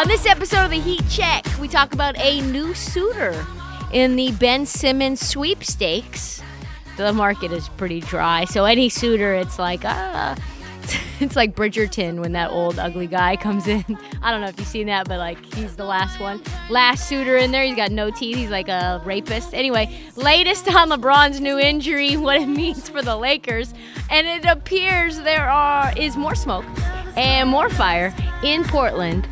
On this episode of the Heat Check, we talk about a new suitor in the Ben Simmons sweepstakes. The market is pretty dry, so any suitor, it's like ah, it's like Bridgerton when that old ugly guy comes in. I don't know if you've seen that, but like he's the last one, last suitor in there. He's got no teeth. He's like a rapist. Anyway, latest on LeBron's new injury, what it means for the Lakers, and it appears there are is more smoke and more fire in Portland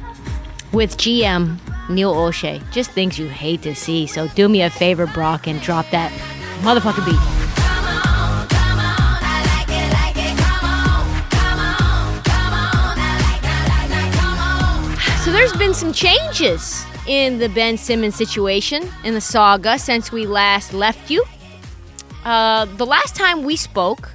with GM Neil Olshey. Just things you hate to see. So do me a favor, Brock, and drop that motherfucking beat. So there's been some changes in the Ben Simmons situation in the saga since we last left you. Uh, the last time we spoke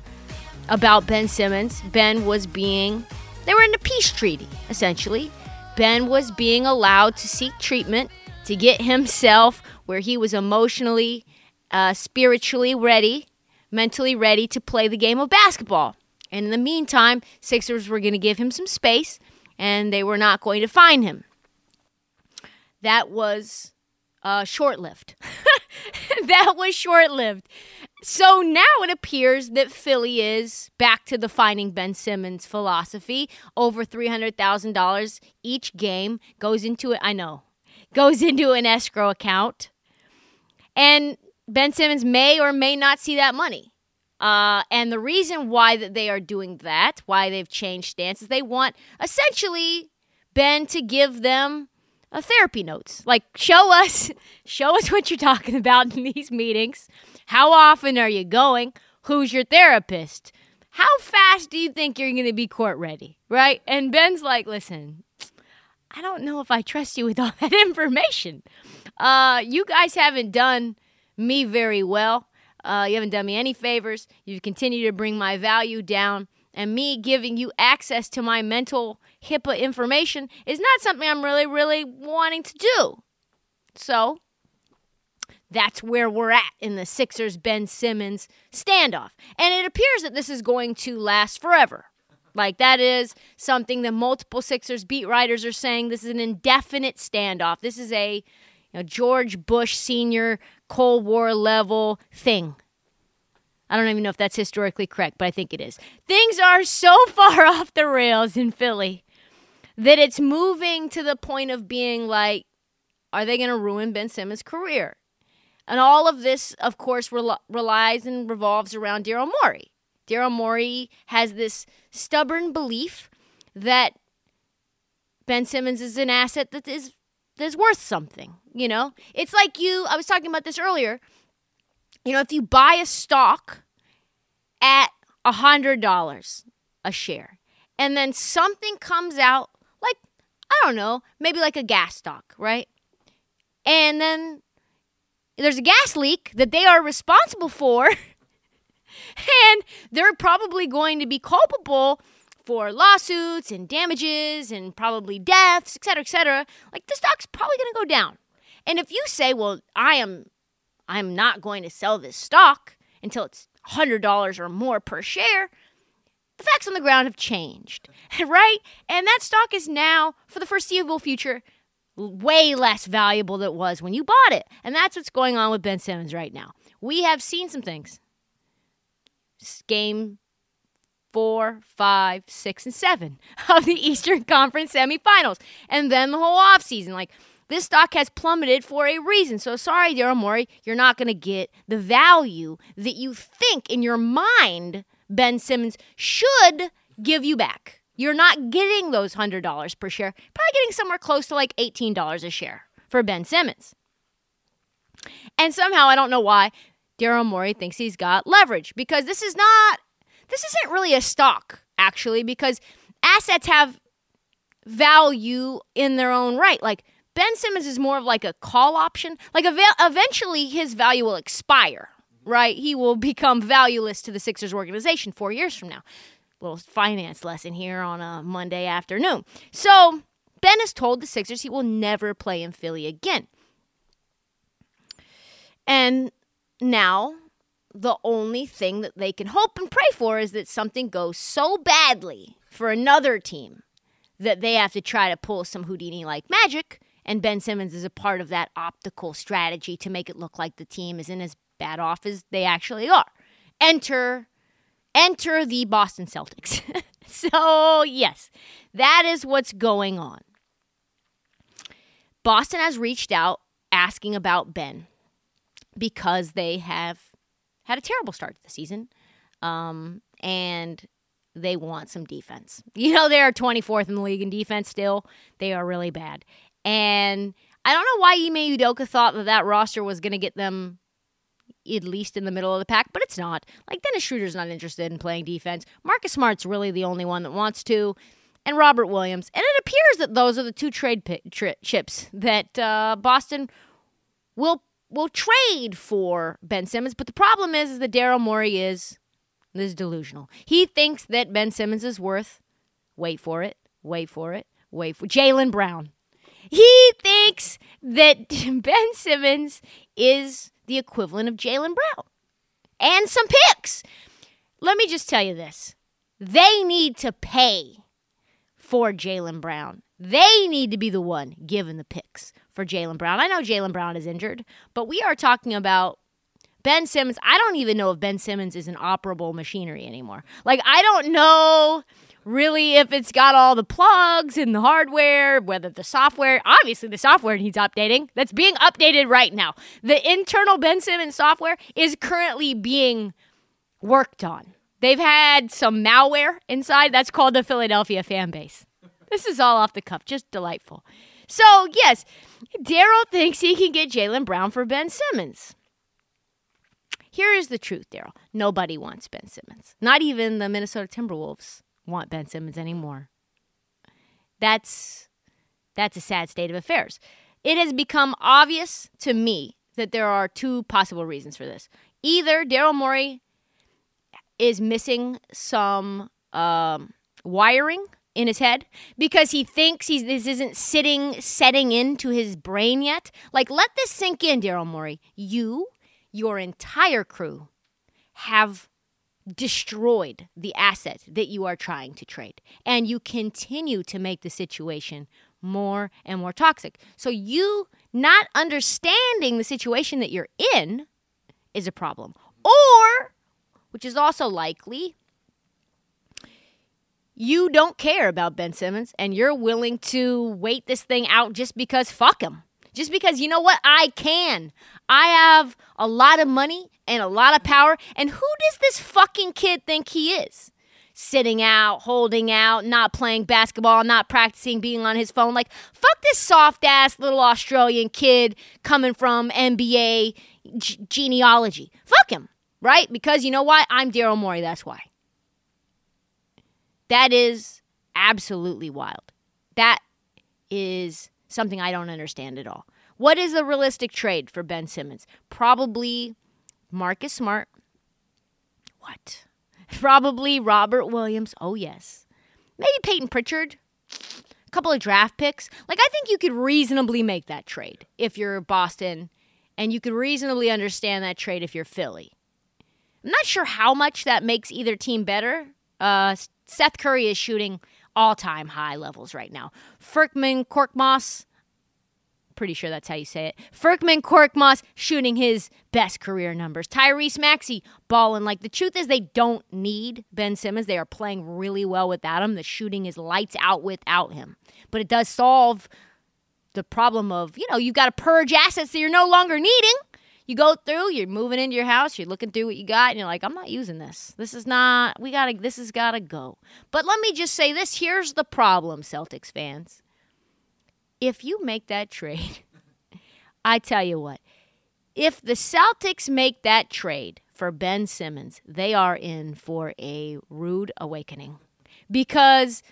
about Ben Simmons, Ben was being, they were in a peace treaty, essentially. Ben was being allowed to seek treatment to get himself where he was emotionally, uh, spiritually ready, mentally ready to play the game of basketball. And in the meantime, Sixers were going to give him some space and they were not going to find him. That was uh, short lived. that was short lived. So now it appears that Philly is back to the finding Ben Simmons philosophy. Over $300,000 each game goes into it. I know. Goes into an escrow account. And Ben Simmons may or may not see that money. Uh, and the reason why that they are doing that, why they've changed stances, they want essentially Ben to give them a therapy notes. Like show us, show us what you're talking about in these meetings. How often are you going? Who's your therapist? How fast do you think you're going to be court ready? Right? And Ben's like, listen, I don't know if I trust you with all that information. Uh, you guys haven't done me very well. Uh, you haven't done me any favors. You've continued to bring my value down. And me giving you access to my mental HIPAA information is not something I'm really, really wanting to do. So that's where we're at in the Sixers Ben Simmons standoff. And it appears that this is going to last forever. Like, that is something that multiple Sixers beat writers are saying. This is an indefinite standoff. This is a you know, George Bush Sr. Cold War level thing. I don't even know if that's historically correct, but I think it is. Things are so far off the rails in Philly that it's moving to the point of being like, are they going to ruin Ben Simmons' career? And all of this, of course, rel- relies and revolves around Daryl Morey. Daryl Morey has this stubborn belief that Ben Simmons is an asset that is that's worth something. You know, it's like you. I was talking about this earlier. You know, if you buy a stock at a hundred dollars a share, and then something comes out like I don't know, maybe like a gas stock, right? And then there's a gas leak that they are responsible for, and they're probably going to be culpable for lawsuits and damages and probably deaths, et cetera, et cetera. Like the stock's probably going to go down. And if you say, "Well, I am, I'm not going to sell this stock until it's hundred dollars or more per share," the facts on the ground have changed, right? And that stock is now, for the foreseeable future, way less valuable than it was when you bought it. And that's what's going on with Ben Simmons right now. We have seen some things. Game four, five, six, and seven of the Eastern Conference semifinals. And then the whole offseason. Like, this stock has plummeted for a reason. So sorry, Daryl Morey, you're not going to get the value that you think in your mind Ben Simmons should give you back. You're not getting those $100 per share, probably getting somewhere close to like $18 a share for Ben Simmons. And somehow, I don't know why, Daryl Morey thinks he's got leverage because this is not, this isn't really a stock, actually, because assets have value in their own right. Like Ben Simmons is more of like a call option. Like ev- eventually his value will expire, right? He will become valueless to the Sixers organization 4 years from now. Little finance lesson here on a Monday afternoon. So, Ben has told the Sixers he will never play in Philly again. And now the only thing that they can hope and pray for is that something goes so badly for another team that they have to try to pull some Houdini like magic. And Ben Simmons is a part of that optical strategy to make it look like the team isn't as bad off as they actually are. Enter enter the Boston Celtics. so, yes, that is what's going on. Boston has reached out asking about Ben because they have had a terrible start to the season. Um, and they want some defense. You know, they are 24th in the league in defense still. They are really bad. And I don't know why Ime Udoka thought that that roster was going to get them at least in the middle of the pack, but it's not. Like Dennis Schroeder's not interested in playing defense. Marcus Smart's really the only one that wants to, and Robert Williams. And it appears that those are the two trade p- tri- chips that uh, Boston will will trade for Ben Simmons. But the problem is, is that Daryl Morey is this is delusional. He thinks that Ben Simmons is worth. Wait for it. Wait for it. Wait for Jaylen Brown. He thinks that Ben Simmons is the equivalent of Jaylen Brown and some picks. Let me just tell you this they need to pay for Jaylen Brown. They need to be the one giving the picks for Jaylen Brown. I know Jaylen Brown is injured, but we are talking about Ben Simmons. I don't even know if Ben Simmons is an operable machinery anymore. Like, I don't know really if it's got all the plugs and the hardware, whether the software, obviously the software needs updating. That's being updated right now. The internal Ben Simmons software is currently being worked on. They've had some malware inside. That's called the Philadelphia fan base. This is all off the cuff, just delightful. So, yes, Daryl thinks he can get Jaylen Brown for Ben Simmons. Here is the truth, Daryl. Nobody wants Ben Simmons. Not even the Minnesota Timberwolves want Ben Simmons anymore. That's that's a sad state of affairs. It has become obvious to me that there are two possible reasons for this. Either Daryl Morey is missing some um, wiring in his head because he thinks he's this isn't sitting setting into his brain yet. Like let this sink in, Daryl Morey. You, your entire crew, have destroyed the asset that you are trying to trade. And you continue to make the situation more and more toxic. So, you not understanding the situation that you're in is a problem. Or, which is also likely, you don't care about Ben Simmons and you're willing to wait this thing out just because fuck him. Just because you know what? I can. I have a lot of money and a lot of power. And who does this fucking kid think he is? Sitting out, holding out, not playing basketball, not practicing, being on his phone. Like, fuck this soft ass little Australian kid coming from NBA g- genealogy. Fuck him, right? Because you know why? I'm Daryl Morey, that's why. That is absolutely wild. That is something I don't understand at all. What is a realistic trade for Ben Simmons? Probably Marcus Smart. What? Probably Robert Williams. Oh, yes. Maybe Payton Pritchard. A couple of draft picks. Like, I think you could reasonably make that trade if you're Boston, and you could reasonably understand that trade if you're Philly. I'm not sure how much that makes either team better. Uh, Seth Curry is shooting all time high levels right now. Furkman, Korkmaz, Pretty sure that's how you say it. Furkman Korkmaz shooting his best career numbers. Tyrese Maxey balling. Like the truth is, they don't need Ben Simmons. They are playing really well without him. The shooting is lights out without him. But it does solve the problem of you know you got to purge assets that you're no longer needing. You go through, you're moving into your house, you're looking through what you got, and you're like, I'm not using this. This is not. We gotta. This has gotta go. But let me just say this. Here's the problem, Celtics fans if you make that trade, I tell you what, if the Celtics make that trade for Ben Simmons, they are in for a rude awakening. Because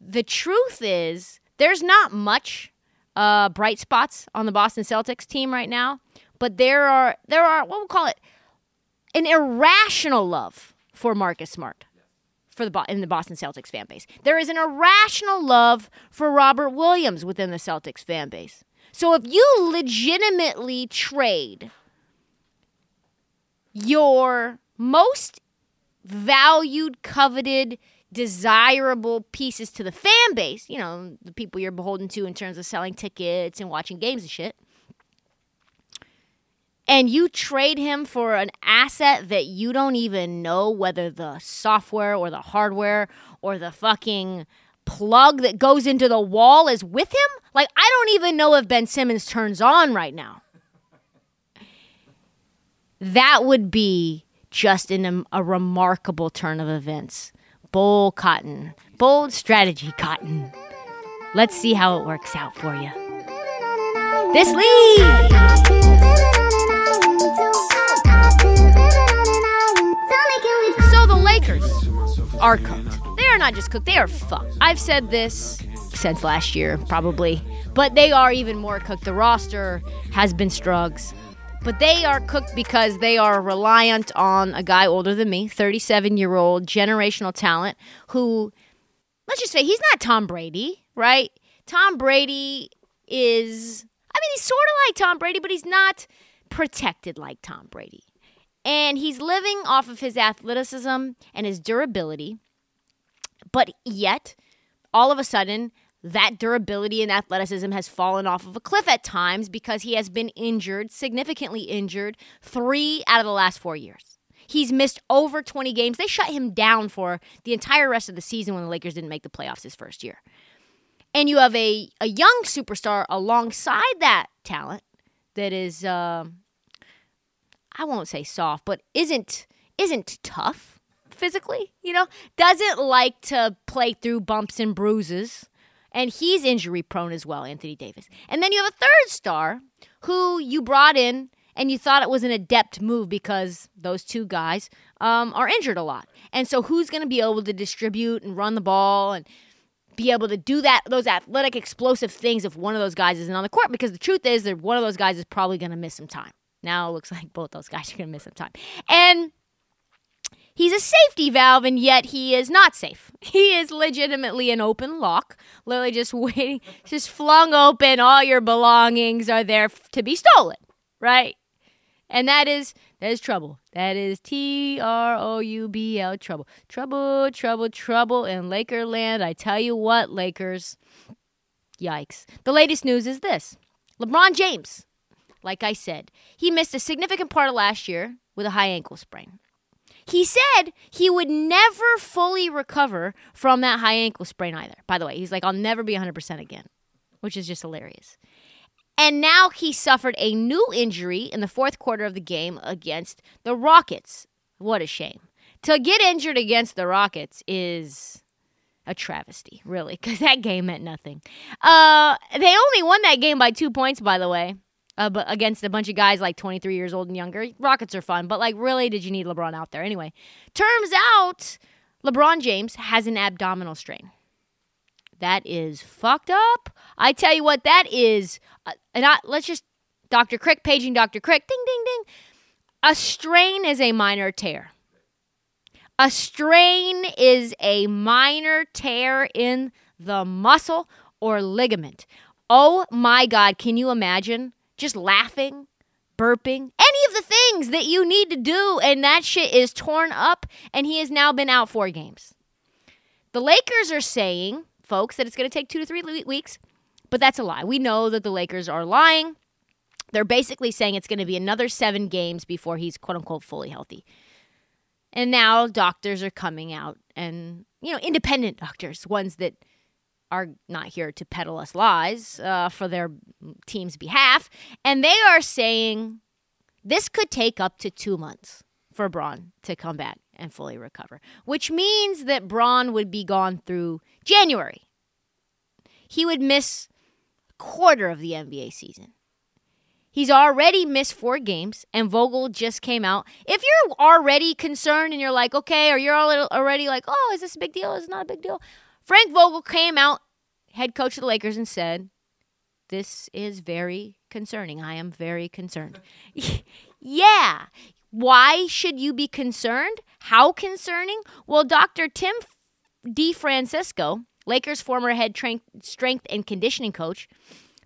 the truth is, there's not much uh, bright spots on the Boston Celtics team right now, but there are there are what we'll call it an irrational love for Marcus Smart for the in the Boston Celtics fan base. There is an irrational love for Robert Williams within the Celtics fan base. So if you legitimately trade your most valued, coveted, desirable pieces to the fan base, you know, the people you're beholden to in terms of selling tickets and watching games and shit, and you trade him for an asset that you don't even know whether the software or the hardware or the fucking plug that goes into the wall is with him? Like, I don't even know if Ben Simmons turns on right now. That would be just in a, a remarkable turn of events. Bold cotton, bold strategy cotton. Let's see how it works out for you. This league. Are cooked. They are not just cooked, they are fucked. I've said this since last year, probably, but they are even more cooked. The roster has been strugs, but they are cooked because they are reliant on a guy older than me, 37 year old generational talent, who, let's just say, he's not Tom Brady, right? Tom Brady is, I mean, he's sort of like Tom Brady, but he's not protected like Tom Brady. And he's living off of his athleticism and his durability. But yet, all of a sudden, that durability and athleticism has fallen off of a cliff at times because he has been injured, significantly injured, three out of the last four years. He's missed over 20 games. They shut him down for the entire rest of the season when the Lakers didn't make the playoffs his first year. And you have a, a young superstar alongside that talent that is uh, I won't say soft, but isn't isn't tough physically, you know, doesn't like to play through bumps and bruises. And he's injury prone as well, Anthony Davis. And then you have a third star who you brought in and you thought it was an adept move because those two guys um, are injured a lot. And so who's going to be able to distribute and run the ball and be able to do that those athletic explosive things if one of those guys isn't on the court because the truth is that one of those guys is probably going to miss some time. Now it looks like both those guys are going to miss some time. And he's a safety valve, and yet he is not safe. He is legitimately an open lock, literally just waiting, just flung open. All your belongings are there to be stolen, right? And that is that is trouble. That is T R O U B L trouble. Trouble, trouble, trouble in Lakerland. I tell you what, Lakers. Yikes. The latest news is this. LeBron James like I said, he missed a significant part of last year with a high ankle sprain. He said he would never fully recover from that high ankle sprain either. By the way, he's like, I'll never be 100% again, which is just hilarious. And now he suffered a new injury in the fourth quarter of the game against the Rockets. What a shame. To get injured against the Rockets is a travesty, really, because that game meant nothing. Uh, they only won that game by two points, by the way uh, but against a bunch of guys like 23 years old and younger. Rockets are fun, but like, really, did you need LeBron out there? Anyway, turns out LeBron James has an abdominal strain. That is fucked up. I tell you what, that is, uh, and I, let's just, Dr. Crick, paging Dr. Crick, ding, ding, ding. A strain is a minor tear. A strain is a minor tear in the muscle or ligament. Oh my God, can you imagine just laughing, burping, any of the things that you need to do, and that shit is torn up, and he has now been out four games. The Lakers are saying, folks, that it's going to take two to three weeks But that's a lie. We know that the Lakers are lying. They're basically saying it's going to be another seven games before he's quote unquote fully healthy. And now doctors are coming out and, you know, independent doctors, ones that are not here to peddle us lies uh, for their team's behalf. And they are saying this could take up to two months for Bron to come back and fully recover, which means that Bron would be gone through January. He would miss a quarter of the NBA season. He's already missed four games, and Vogel just came out. If you're already concerned and you're like, okay, or you're already like, oh, is this a big deal? Is not a big deal? Frank Vogel came out, head coach of the Lakers, and said, this is very concerning. I am very concerned. yeah. Why should you be concerned? How concerning? Well, Dr. Tim DiFrancesco, Lakers' former head strength and conditioning coach,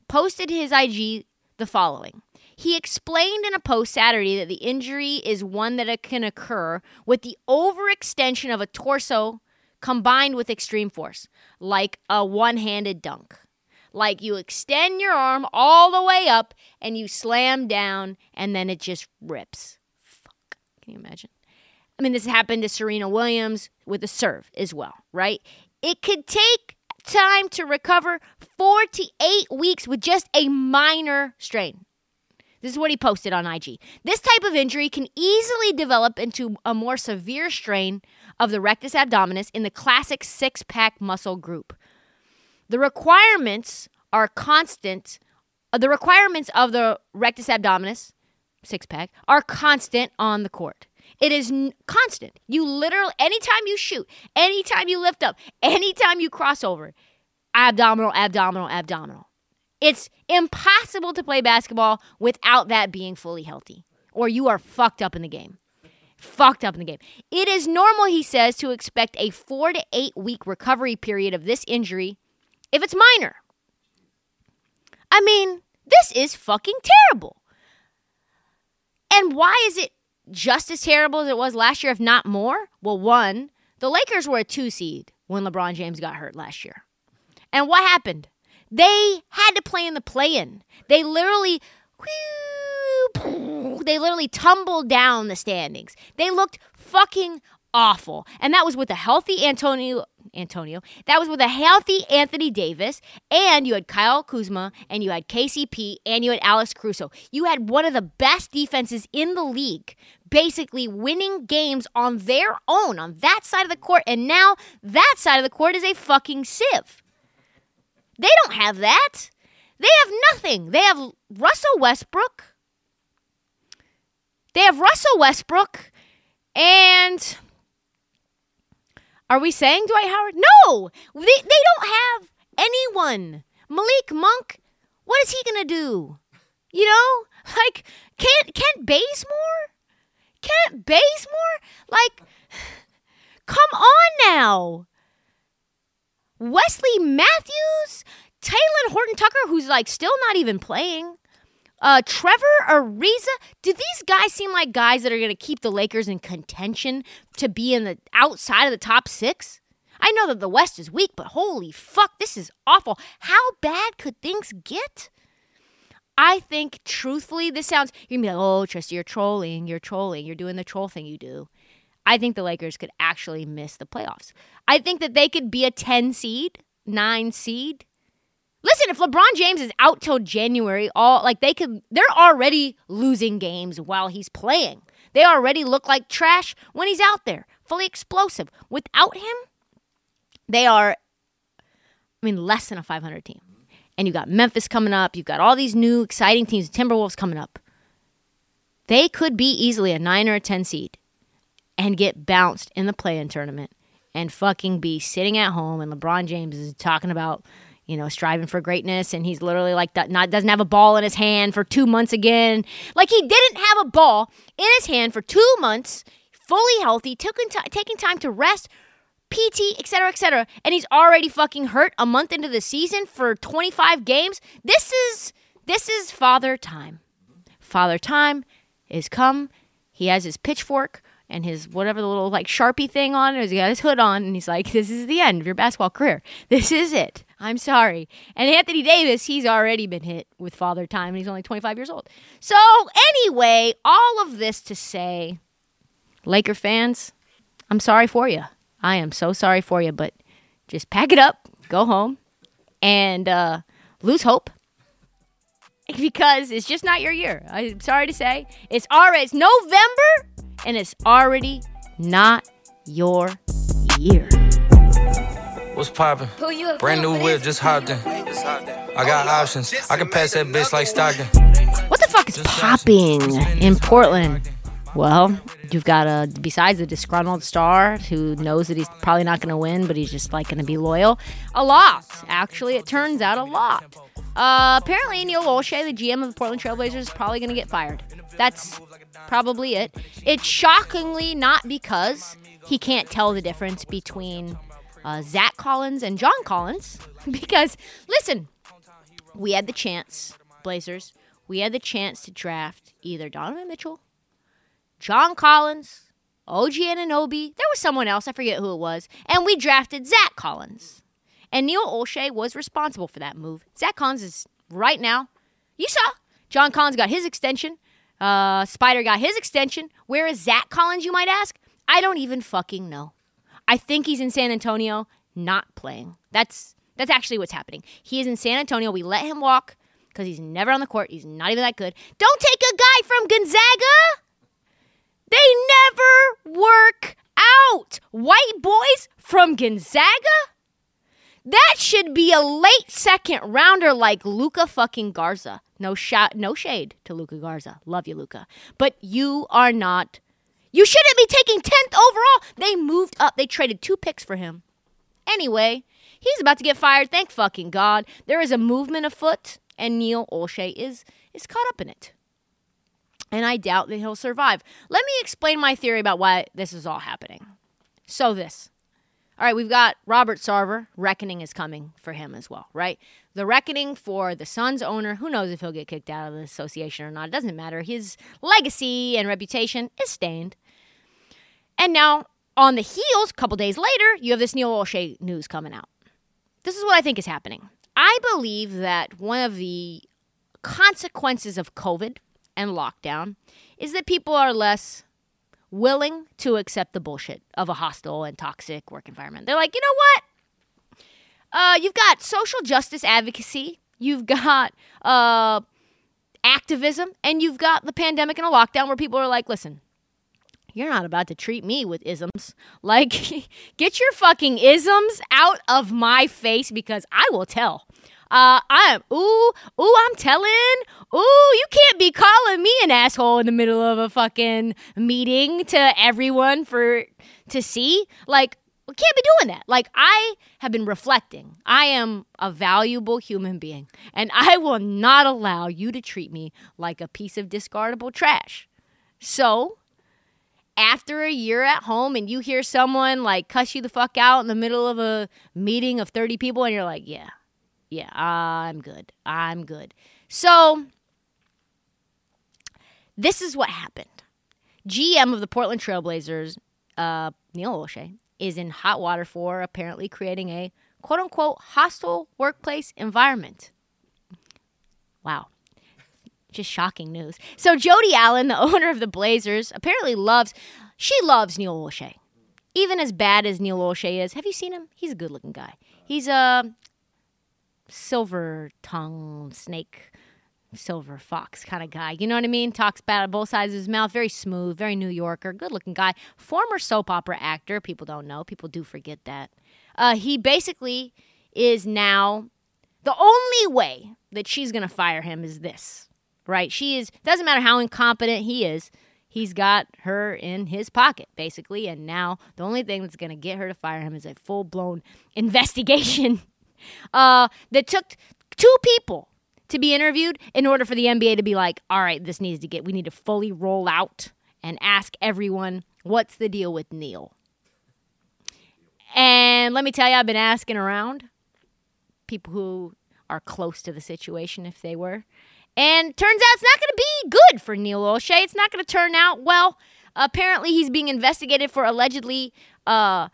posted his IG the following. He explained in a post Saturday that the injury is one that can occur with the overextension of a torso combined with extreme force, like a one handed dunk. Like you extend your arm all the way up and you slam down and then it just rips. Fuck. Can you imagine? I mean, this happened to Serena Williams with a serve as well, right? It could take time to recover four to eight weeks with just a minor strain. This is what he posted on IG. This type of injury can easily develop into a more severe strain of the rectus abdominis in the classic six pack muscle group. The requirements are constant. Uh, the requirements of the rectus abdominis, six pack, are constant on the court. It is n- constant. You literally, anytime you shoot, anytime you lift up, anytime you cross over, abdominal, abdominal, abdominal. It's impossible to play basketball without that being fully healthy, or you are fucked up in the game. Fucked up in the game. It is normal, he says, to expect a four to eight week recovery period of this injury if it's minor. I mean, this is fucking terrible. And why is it just as terrible as it was last year, if not more? Well, one, the Lakers were a two seed when LeBron James got hurt last year. And what happened? They had to play in the play in. They literally they literally tumbled down the standings. They looked fucking awful. And that was with a healthy Antonio Antonio. That was with a healthy Anthony Davis, and you had Kyle Kuzma, and you had KCP, and you had Alex Caruso. You had one of the best defenses in the league, basically winning games on their own on that side of the court, and now that side of the court is a fucking sieve. They don't have that. They have nothing. They have Russell Westbrook. They have Russell Westbrook. And are we saying Dwight Howard? No! They, they don't have anyone. Malik Monk, what is he to do? You know? Like, can't, can't Bazemore? Can't Bazemore? Like, come on now. Wesley Matthews, Talen Horton Tucker, who's like still not even playing. Uh, Trevor Ariza. Do these guys seem like guys that are going to keep the Lakers in contention to be in the outside of the top six? I know that the West is weak, but holy fuck, this is awful. How bad could things get? I think, truthfully, this sounds, you're gonna be like, oh, Tristan, you're trolling, you're trolling, you're doing the troll thing you do. I think the Lakers could actually miss the playoffs. I think that they could be a 10 seed, 9 seed. Listen, if LeBron James is out till January, all like they could they're already losing games while he's playing. They already look like trash when he's out there, fully explosive. Without him, they are I mean less than a 500 team. And you got Memphis coming up, you've got all these new exciting teams, Timberwolves coming up. They could be easily a 9 or a 10 seed and get bounced in the play in tournament and fucking be sitting at home and LeBron James is talking about you know striving for greatness and he's literally like not doesn't have a ball in his hand for 2 months again like he didn't have a ball in his hand for 2 months fully healthy taking, t- taking time to rest PT etc etc and he's already fucking hurt a month into the season for 25 games this is this is father time father time is come he has his pitchfork and his whatever the little like sharpie thing on. He's got his hood on, and he's like, "This is the end of your basketball career. This is it. I'm sorry." And Anthony Davis, he's already been hit with father time, and he's only 25 years old. So anyway, all of this to say, Laker fans, I'm sorry for you. I am so sorry for you, but just pack it up, go home, and uh, lose hope because it's just not your year. I'm sorry to say, it's already it's November and it's already not your year. What's poppin'? Brand new whip, just hopped in. I got options. I can pass that bitch like Stockton. What the fuck is popping in Portland? Well, you've got a besides the disgruntled star who knows that he's probably not going to win, but he's just like going to be loyal. A lot, actually. It turns out a lot. Uh, apparently, Neil Olshey, the GM of the Portland Trailblazers, is probably going to get fired. That's probably it. It's shockingly not because he can't tell the difference between uh, Zach Collins and John Collins. because, listen, we had the chance, Blazers, we had the chance to draft either Donovan Mitchell, John Collins, OG Anunoby. There was someone else, I forget who it was, and we drafted Zach Collins. And Neil Olshey was responsible for that move. Zach Collins is right now. You saw John Collins got his extension. Uh, Spider got his extension. Where is Zach Collins, you might ask? I don't even fucking know. I think he's in San Antonio, not playing. That's that's actually what's happening. He is in San Antonio. We let him walk because he's never on the court. He's not even that good. Don't take a guy from Gonzaga. They never work out. White boys from Gonzaga? That should be a late second rounder like Luka fucking Garza. No shot, no shade to Luka Garza. Love you, Luka. But you are not. You shouldn't be taking 10th overall. They moved up. They traded two picks for him. Anyway, he's about to get fired. Thank fucking God. There is a movement afoot, and Neil Olshey is is caught up in it. And I doubt that he'll survive. Let me explain my theory about why this is all happening. So this. All right, we've got Robert Sarver. Reckoning is coming for him as well, right? The reckoning for the Suns owner. Who knows if he'll get kicked out of the association or not? It doesn't matter. His legacy and reputation is stained. And now, on the heels, a couple days later, you have this Neil Olshey news coming out. This is what I think is happening. I believe that one of the consequences of COVID and lockdown is that people are less willing to accept the bullshit of a hostile and toxic work environment. They're like, you know what? Uh, you've got social justice advocacy, you've got uh, activism, and you've got the pandemic and a lockdown where people are like, listen, you're not about to treat me with isms. Like, get your fucking isms out of my face because I will tell. Uh, I am, ooh, ooh, I'm telling, ooh, you can't be calling me an asshole in the middle of a fucking meeting to everyone for to see. Like, we can't be doing that. Like, I have been reflecting. I am a valuable human being, and I will not allow you to treat me like a piece of discardable trash. So, after a year at home and you hear someone like cuss you the fuck out in the middle of a meeting of 30 people, and you're like, yeah, yeah, I'm good. I'm good. So, this is what happened. GM of the Portland Trailblazers, uh, Neil Olshey, is in hot water for apparently creating a quote unquote hostile workplace environment. Wow. Just shocking news. So, Jody Allen, the owner of the Blazers, apparently loves, she loves Neil Olshey. Even as bad as Neil Olshey is, have you seen him? He's a good looking guy. He's a silver tongue snake silver fox kind of guy. You know what I mean? Talks bad at both sides of his mouth. Very smooth, very New Yorker, good looking guy. Former soap opera actor. People don't know. People do forget that. Uh, he basically is now the only way that she's going to fire him is this, right? She is, doesn't matter how incompetent he is, he's got her in his pocket, basically. And now the only thing that's going to get her to fire him is a full blown investigation uh, that took two people to be interviewed in order for the NBA to be like, all right, this needs to get, we need to fully roll out and ask everyone, what's the deal with Neil? And let me tell you, I've been asking around people who are close to the situation, if they were. And turns out it's not going to be good for Neil Olshey. It's not going to turn out well. Apparently, he's being investigated for allegedly uh,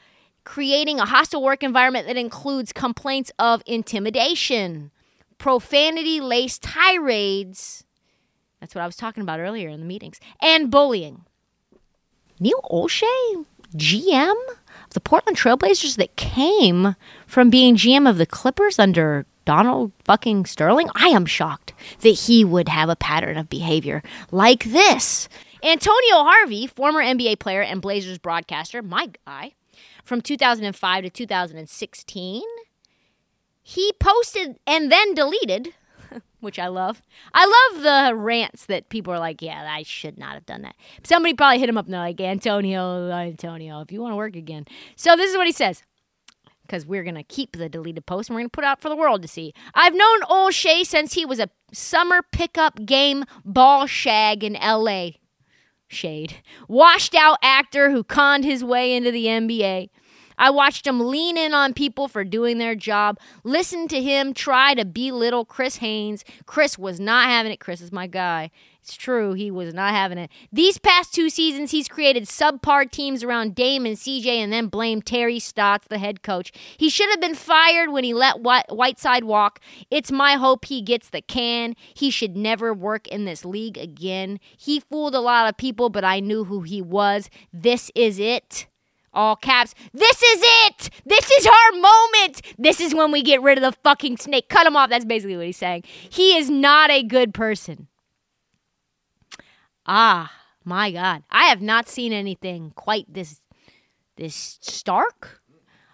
creating a hostile work environment that includes complaints of intimidation, profanity laced tirades. That's what I was talking about earlier in the meetings, and bullying. Neil Olshey, GM of the Portland Trailblazers, that came from being GM of the Clippers under Donald fucking Sterling. I am shocked that he would have a pattern of behavior like this. Antonio Harvey, former NBA player and Blazers broadcaster, my guy, from 2005 to 2016, he posted and then deleted, which I love. I love the rants that people are like, yeah, I should not have done that. Somebody probably hit him up and they're like, Antonio, Antonio, if you want to work again. So this is what he says because we're going to keep the deleted post and we're going to put it out for the world to see. I've known Olshey since he was a summer pickup game ball shag in LA. Shade. Washed out actor who conned his way into the NBA. I watched him lean in on people for doing their job, listen to him try to belittle Chris Haynes. Chris was not having it. Chris is my guy. It's true, he was not having it. These past two seasons, he's created subpar teams around Dame and CJ and then blamed Terry Stotts, the head coach. He should have been fired when he let Whiteside walk. It's my hope he gets the can. He should never work in this league again. He fooled a lot of people, but I knew who he was. This is it all caps. This is it. This is our moment. This is when we get rid of the fucking snake. Cut him off. That's basically what he's saying. He is not a good person. Ah, my God. I have not seen anything quite this this stark.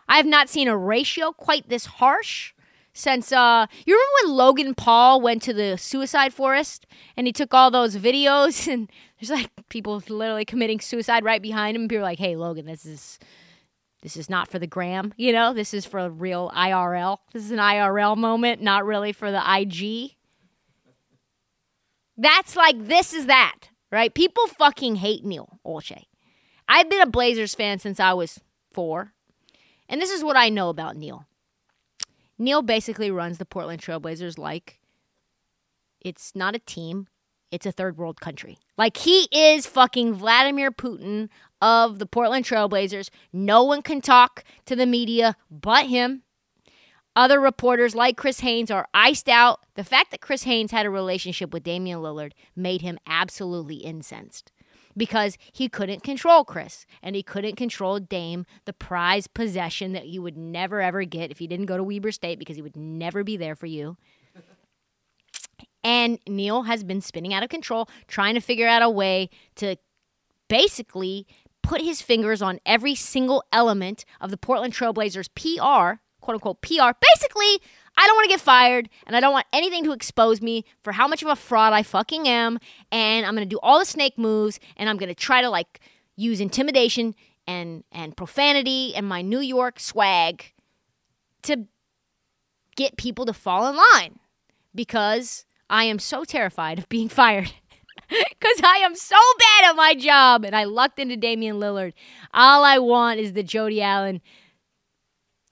I have not seen a ratio quite this harsh since uh you remember when Logan Paul went to the suicide forest and he took all those videos and there's like people literally committing suicide right behind him people are like, "Hey Logan, this is this is not for the gram, you know? This is for a real IRL. This is an IRL moment, not really for the IG." That's like this is that, right? People fucking hate Neil Olshey. I've been a Blazers fan since I was 4. And this is what I know about Neil. Neil basically runs the Portland Trailblazers like it's not a team, it's a third world country. Like he is fucking Vladimir Putin of the Portland Trailblazers. No one can talk to the media but him. Other reporters like Chris Haynes are iced out. The fact that Chris Haynes had a relationship with Damian Lillard made him absolutely incensed because he couldn't control Chris and he couldn't control Dame, the prized possession that you would never ever get if he didn't go to Weber State because he would never be there for you. And Neil has been spinning out of control, trying to figure out a way to basically put his fingers on every single element of the Portland Trailblazers PR, quote unquote PR. Basically, I don't want to get fired and I don't want anything to expose me for how much of a fraud I fucking am. And I'm going to do all the snake moves and I'm going to try to like use intimidation and, and profanity and my New York swag to get people to fall in line because I am so terrified of being fired. Because I am so bad at my job and I lucked into Damian Lillard. All I want is the Jody Allen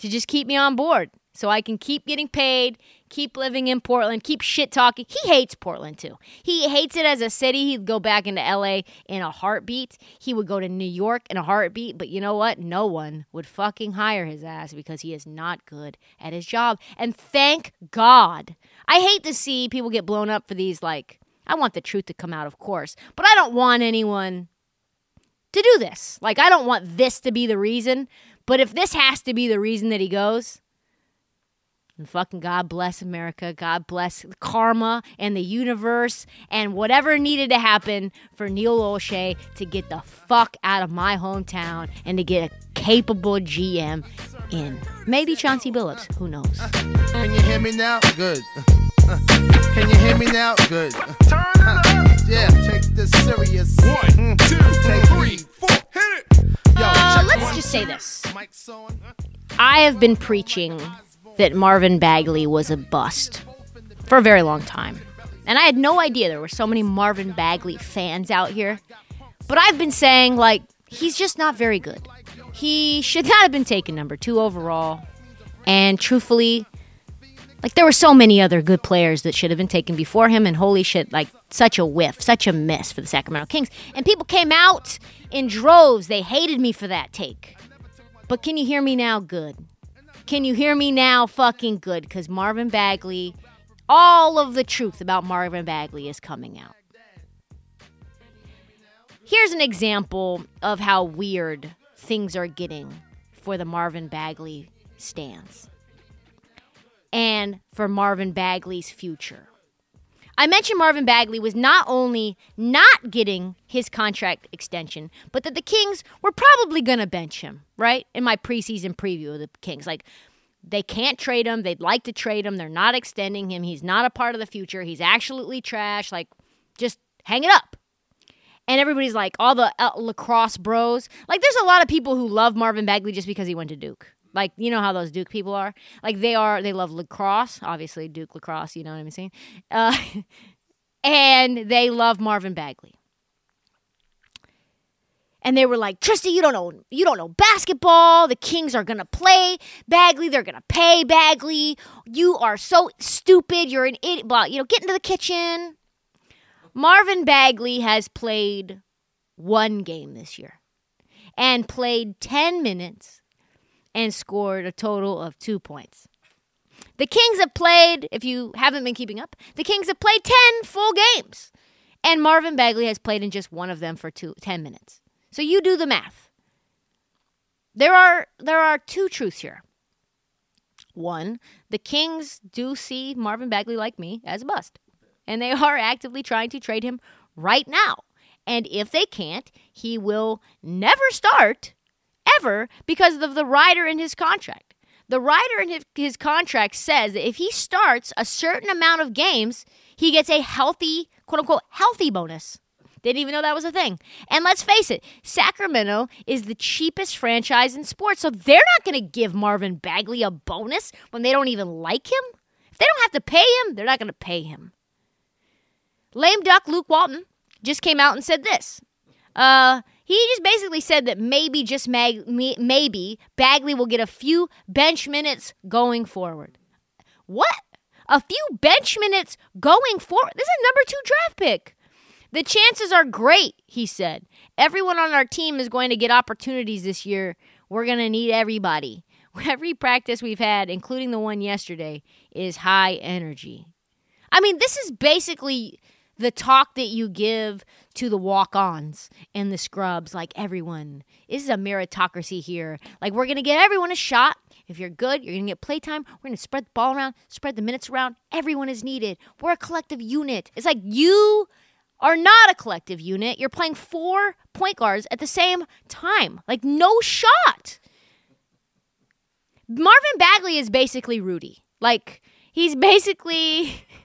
to just keep me on board so I can keep getting paid, keep living in Portland, keep shit talking. He hates Portland too. He hates it as a city. He'd go back into LA in a heartbeat. He would go to New York in a heartbeat. But you know what? No one would fucking hire his ass because he is not good at his job. And thank God. I hate to see people get blown up for these, like, I want the truth to come out, of course. But I don't want anyone to do this. Like, I don't want this to be the reason. But if this has to be the reason that he goes, and fucking God bless America. God bless karma and the universe and whatever needed to happen for Neil Olshey to get the fuck out of my hometown and to get a capable GM in. Maybe Chauncey Billups. Who knows? Can you hear me now? Good. Can you hear me now? Good. Turn up Yeah, take this serious. One, two, take three, four, hit it. Uh, let's just say this. I have been preaching that Marvin Bagley was a bust for a very long time. And I had no idea there were so many Marvin Bagley fans out here. But I've been saying, like, he's just not very good. He should not have been taken number two overall. And truthfully, Like there were so many other good players that should have been taken before him, and holy shit, like such a whiff, such a miss for the Sacramento Kings. And people came out in droves. They hated me for that take. But can you hear me now? Good. Can you hear me now? Fucking good. Because Marvin Bagley, all of the truth about Marvin Bagley is coming out. Here's an example of how weird things are getting for the Marvin Bagley stands and for Marvin Bagley's future. I mentioned Marvin Bagley was not only not getting his contract extension, but that the Kings were probably going to bench him, right? In my preseason preview of the Kings. Like, they can't trade him. They'd like to trade him. They're not extending him. He's not a part of the future. He's absolutely trash. Like, just hang it up. And everybody's like, all the uh, lacrosse bros. Like, there's a lot of people who love Marvin Bagley just because he went to Duke. Like you know how those Duke people are. Like they are. They love lacrosse. Obviously, Duke lacrosse. You know what I'm saying? Uh, and they love Marvin Bagley. And they were like, Tristy, you don't know, you don't know basketball. The Kings are gonna play Bagley. They're gonna pay Bagley. You are so stupid. You're an idiot. Blah. You know, get into the kitchen. Marvin Bagley has played one game this year, and played ten minutes and scored a total of two points. The Kings have played, if you haven't been keeping up, the Kings have played 10 full games. And Marvin Bagley has played in just one of them for two, 10 minutes. So you do the math. There are there are two truths here. One, the Kings do see Marvin Bagley like me as a bust. And they are actively trying to trade him right now. And if they can't, he will never start ever because of the rider in his contract. The rider in his, his contract says that if he starts a certain amount of games, he gets a healthy, quote unquote, healthy bonus. Didn't even know that was a thing. And let's face it, Sacramento is the cheapest franchise in sports, so they're not going to give Marvin Bagley a bonus when they don't even like him. If they don't have to pay him, they're not going to pay him. Lame duck Luke Walton just came out and said this. Uh, he just basically said that maybe, just mag- maybe, Bagley will get a few bench minutes going forward. What? A few bench minutes going forward? This is a number two draft pick. The chances are great, he said. Everyone on our team is going to get opportunities this year. We're going to need everybody. Every practice we've had, including the one yesterday, is high energy. I mean, this is basically the talk that you give to the walk-ons and the scrubs like everyone this is a meritocracy here. Like we're gonna get everyone a shot. If you're good you're gonna get playtime. We're gonna spread the ball around spread the minutes around. Everyone is needed. We're a collective unit. It's like you are not a collective unit. You're playing four point guards at the same time. Like no shot. Marvin bagley is basically rudy. Like he's basically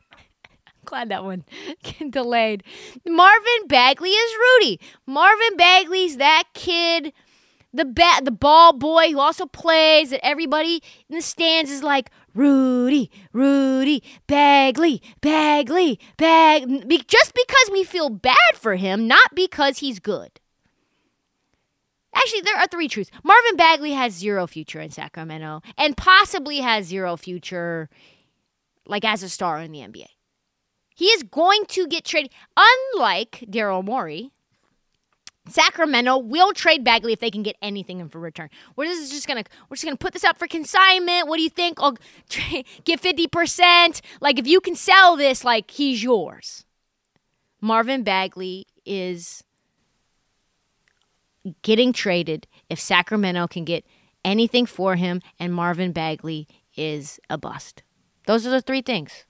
glad that one delayed. Marvin Bagley is Rudy. Marvin Bagley's that kid, the bat, the ball boy who also plays. That everybody in the stands is like Rudy, Rudy, Bagley, Bagley, Bag. Just because we feel bad for him, not because he's good. Actually, there are three truths. Marvin Bagley has zero future in Sacramento and possibly has zero future like as a star in the NBA. He is going to get traded. Unlike Daryl Morey, Sacramento will trade Bagley if they can get anything in for return. We're just, just gonna we're just gonna put this up for consignment. What do you think? I'll tra- get fifty percent. Like if you can sell this, like he's yours. Marvin Bagley is getting traded if Sacramento can get anything for him, and Marvin Bagley is a bust. Those are the three things.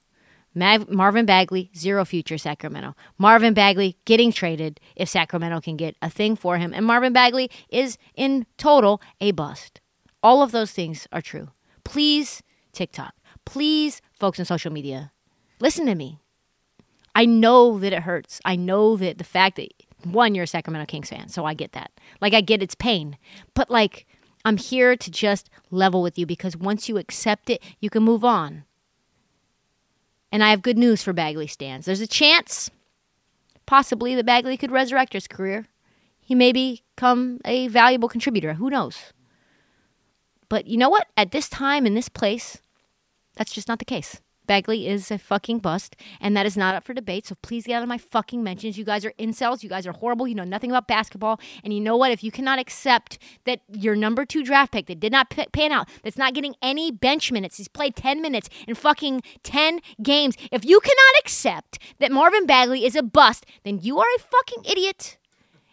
Marvin Bagley, zero future Sacramento. Marvin Bagley getting traded if Sacramento can get a thing for him. And Marvin Bagley is in total a bust. All of those things are true. Please, TikTok, please, folks on social media, listen to me. I know that it hurts. I know that the fact that, one, you're a Sacramento Kings fan, so I get that. Like, I get its pain. But, like, I'm here to just level with you because once you accept it, you can move on. And I have good news for Bagley stands. There's a chance, possibly, that Bagley could resurrect his career. He may become a valuable contributor. Who knows? But you know what? At this time, in this place, That's just not the case. Bagley is a fucking bust, and that is not up for debate. So please get out of my fucking mentions. You guys are incels. You guys are horrible. You know nothing about basketball. And you know what? If you cannot accept that your number two draft pick that did not pan out, that's not getting any bench minutes, he's played 10 minutes in fucking 10 games. If you cannot accept that Marvin Bagley is a bust, then you are a fucking idiot.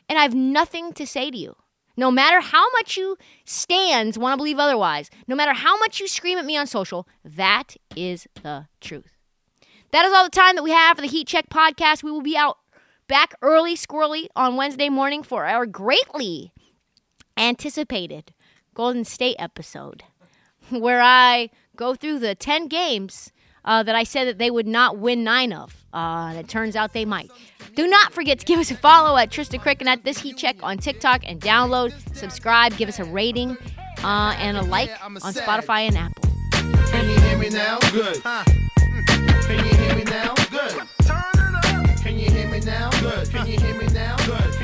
And I have nothing to say to you. No matter how much you stands want to believe otherwise, no matter how much you scream at me on social, that is the truth. That is all the time that we have for the Heat Check podcast. We will be out back early, squirrely on Wednesday morning for our greatly anticipated Golden State episode, where I go through the 10 games uh, that I said that they would not win nine of. Uh, and it turns out they might. Do not forget to give us a follow at Tristan Cricken at This Heat Check on TikTok and download, subscribe, give us a rating uh, and a like on Spotify and Apple. Can you hear me now? Good. Huh. Can you hear me now? Good. Turn it up. Can you hear me now? Good. Can you hear me now? Good. Can you